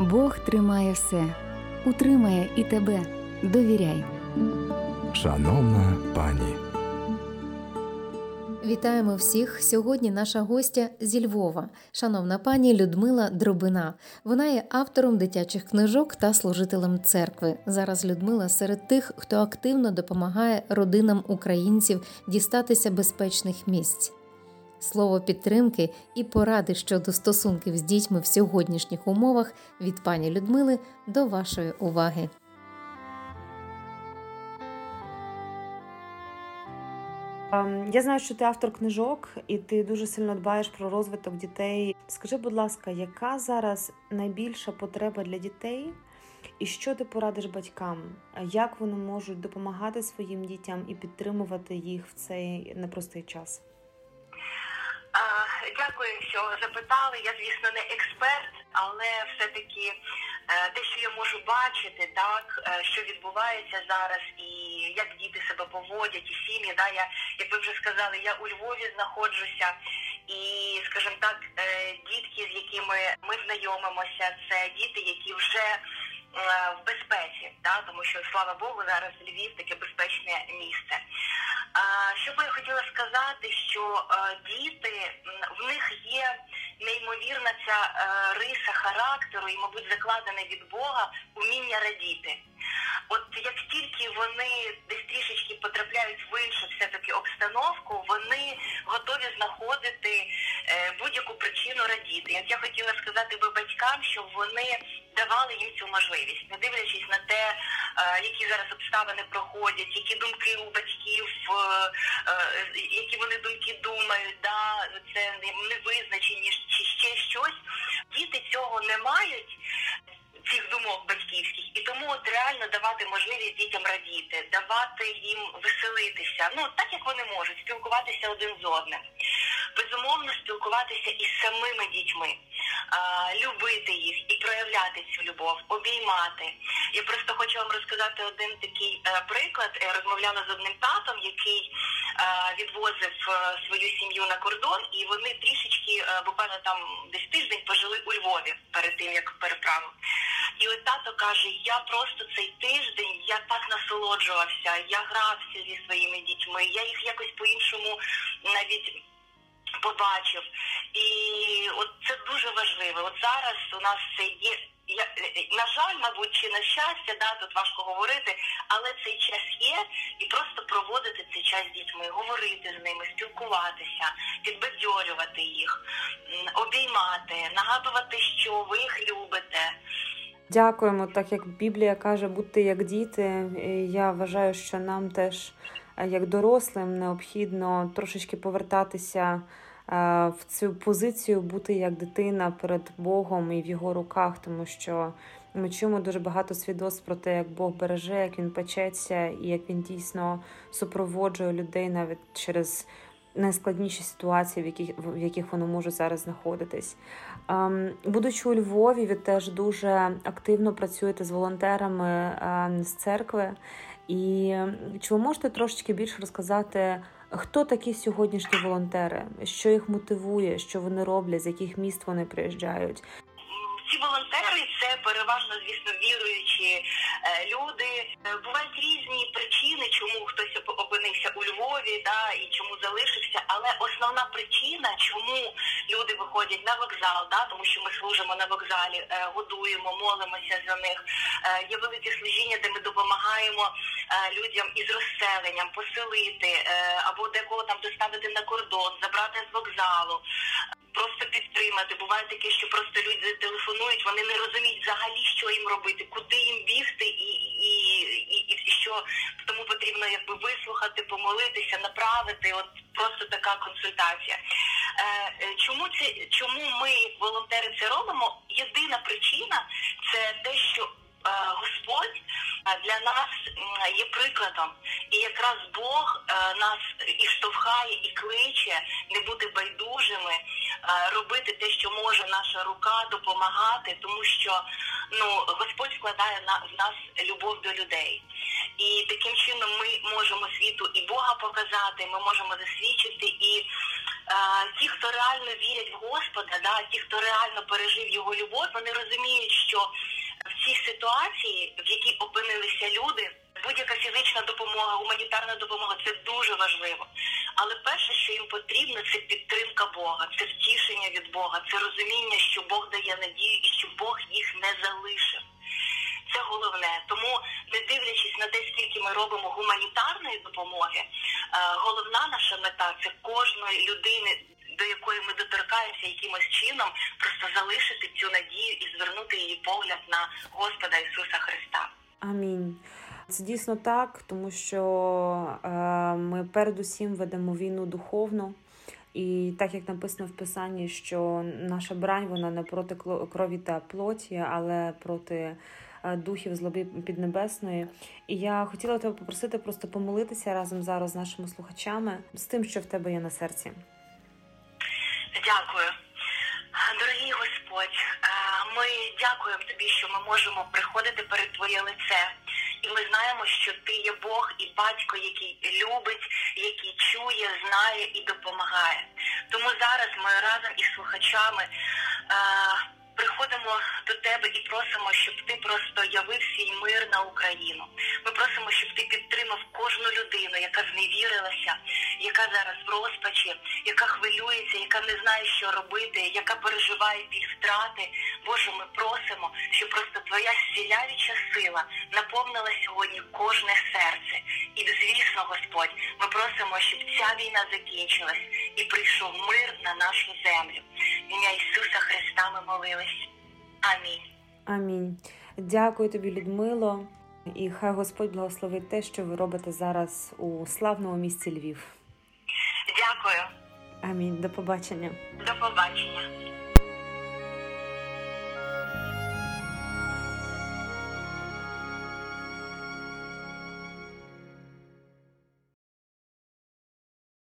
Бог тримає все, утримає і тебе. Довіряй. Шановна пані. Вітаємо всіх. Сьогодні наша гостя зі Львова, шановна пані Людмила Дробина. Вона є автором дитячих книжок та служителем церкви. Зараз Людмила серед тих, хто активно допомагає родинам українців дістатися безпечних місць. Слово підтримки і поради щодо стосунків з дітьми в сьогоднішніх умовах від пані Людмили до вашої уваги. Ем, я знаю, що ти автор книжок, і ти дуже сильно дбаєш про розвиток дітей. Скажи, будь ласка, яка зараз найбільша потреба для дітей, і що ти порадиш батькам? Як вони можуть допомагати своїм дітям і підтримувати їх в цей непростий час? Дякую, що запитали. Я, звісно, не експерт, але все-таки е, те, що я можу бачити, так е, що відбувається зараз, і як діти себе поводять, і сім'ї. Да, я, як ви вже сказали, я у Львові знаходжуся, і, скажімо так, е, дітки, з якими ми знайомимося, це діти, які вже в безпеці, да, тому що слава Богу, зараз Львів таке безпечне місце. Що би я хотіла сказати, що діти в них є неймовірна ця риса характеру і, мабуть, закладене від Бога уміння радіти. От як тільки вони десь трішечки потрапляють в іншу все-таки обстановку, вони готові знаходити е, будь-яку причину радіти. Як я хотіла сказати би батькам, щоб вони давали їм цю можливість, не дивлячись на те, е, які зараз обставини проходять, які думки у батьків, е, які вони думки думають, да, це невизначені чи ще щось. Діти цього не мають цих думок батьківських, і тому от реально давати можливість дітям радіти, давати їм веселитися, ну так як вони можуть, спілкуватися один з одним, безумовно спілкуватися із самими дітьми, любити їх і проявляти цю любов, обіймати. Я просто хочу вам розказати один такий е, приклад. Я розмовляла з одним татом, який відвозив е, свою сім'ю на кордон, і вони трішечки е, буквально там десь тиждень пожили у Львові перед тим як переправив. І от тато каже: я просто цей тиждень я так насолоджувався, я грався зі своїми дітьми, я їх якось по-іншому навіть побачив. І от це дуже важливо. От зараз у нас це є. Я, на жаль, мабуть, чи на щастя, да, тут важко говорити, але цей час є, і просто проводити цей час з дітьми, говорити з ними, спілкуватися, підбадьорювати їх, обіймати, нагадувати, що ви їх любите. Дякуємо, так як Біблія каже, бути як діти. Я вважаю, що нам теж, е, як дорослим, необхідно трошечки повертатися в цю позицію, бути як дитина перед Богом і в його руках, тому що ми чуємо дуже багато свідоцтв про те, як Бог береже, як він печеться, і як він дійсно супроводжує людей навіть через найскладніші ситуації, в яких в яких вони можуть зараз знаходитись. Ем, будучи у Львові, ви теж дуже активно працюєте з волонтерами ем, з церкви. І чи ви можете трошечки більше розказати, хто такі сьогоднішні волонтери, що їх мотивує, що вони роблять, з яких міст вони приїжджають? Ці волонтери це переважно, звісно, віруючі е, люди. Е, бувають різні причини, чому хтось опинився у Львові, да і чому залишився. Але основна причина, чому люди виходять на вокзал, да, тому що ми служимо на вокзалі, е, годуємо, молимося за них. Є велике служіння, де ми допомагаємо людям із розселенням, поселити або декого там доставити на кордон, забрати з вокзалу просто підтримати. Буває таке, що просто люди телефонують, вони не розуміють взагалі, що їм робити, куди їм бігти, і і, і, і що тому потрібно якби вислухати, помолитися, направити. От просто така консультація. Е, е Чому це чому ми, волонтери, це робимо? Єдина причина це те, що Е, Господь е, для нас є прикладом, і якраз Бог нас і штовхає, і кличе не бути байдужими, робити те, що може наша рука, допомагати, тому що ну Господь складає на в нас любов до людей, і таким чином ми можемо світу і Бога показати. Ми можемо засвідчити і ті, хто реально вірять в Господа, да, ті, хто реально пережив його любов, вони розуміють, що в цій ситуації, в якій опинилися люди, будь-яка фізична допомога, гуманітарна допомога це дуже важливо. Але перше, що їм потрібно, це підтримка Бога, це втішення від Бога, це розуміння, що Бог дає надію і що Бог їх не залишив. Це головне. Тому, не дивлячись на те, скільки ми робимо гуманітарної допомоги, е, головна наша мета це кожної людини, до якої ми доторкаємося якимось чином, просто залишити цю надію і звернути її погляд на Господа Ісуса Христа. Амінь. Це дійсно так, тому що е, ми передусім ведемо війну духовно. І так як написано в Писанні, що наша брань вона не проти крові та плоті, але проти е, духів злоби піднебесної. І я хотіла тебе попросити просто помолитися разом зараз з нашими слухачами з тим, що в тебе є на серці. Дякую. Дорогий Господь, е, ми дякуємо тобі, що ми можемо приходити перед Твоє лице. І ми знаємо, що ти є Бог і батько, який любить, який чує, знає і допомагає. Тому зараз ми разом із слухачами е, приходимо до тебе і просимо, щоб ти просто явив свій мир на Україну. Ми просимо, щоб ти підтримав кожну людину, яка зневірилася, яка зараз в розпачі, яка хвилюється, яка не знає, що робити, яка переживає біль втрати. Боже, ми просимо, щоб просто твоя зцілявіча сила наповнила сьогодні кожне серце. І звісно, Господь, ми просимо, щоб ця війна закінчилась і прийшов мир на нашу землю. Ім'я Ісуса Христа ми молились. Амінь. Амінь. Дякую тобі, Людмило, і хай Господь благословить те, що ви робите зараз у славному місті Львів. Дякую. Амінь. До побачення. До побачення.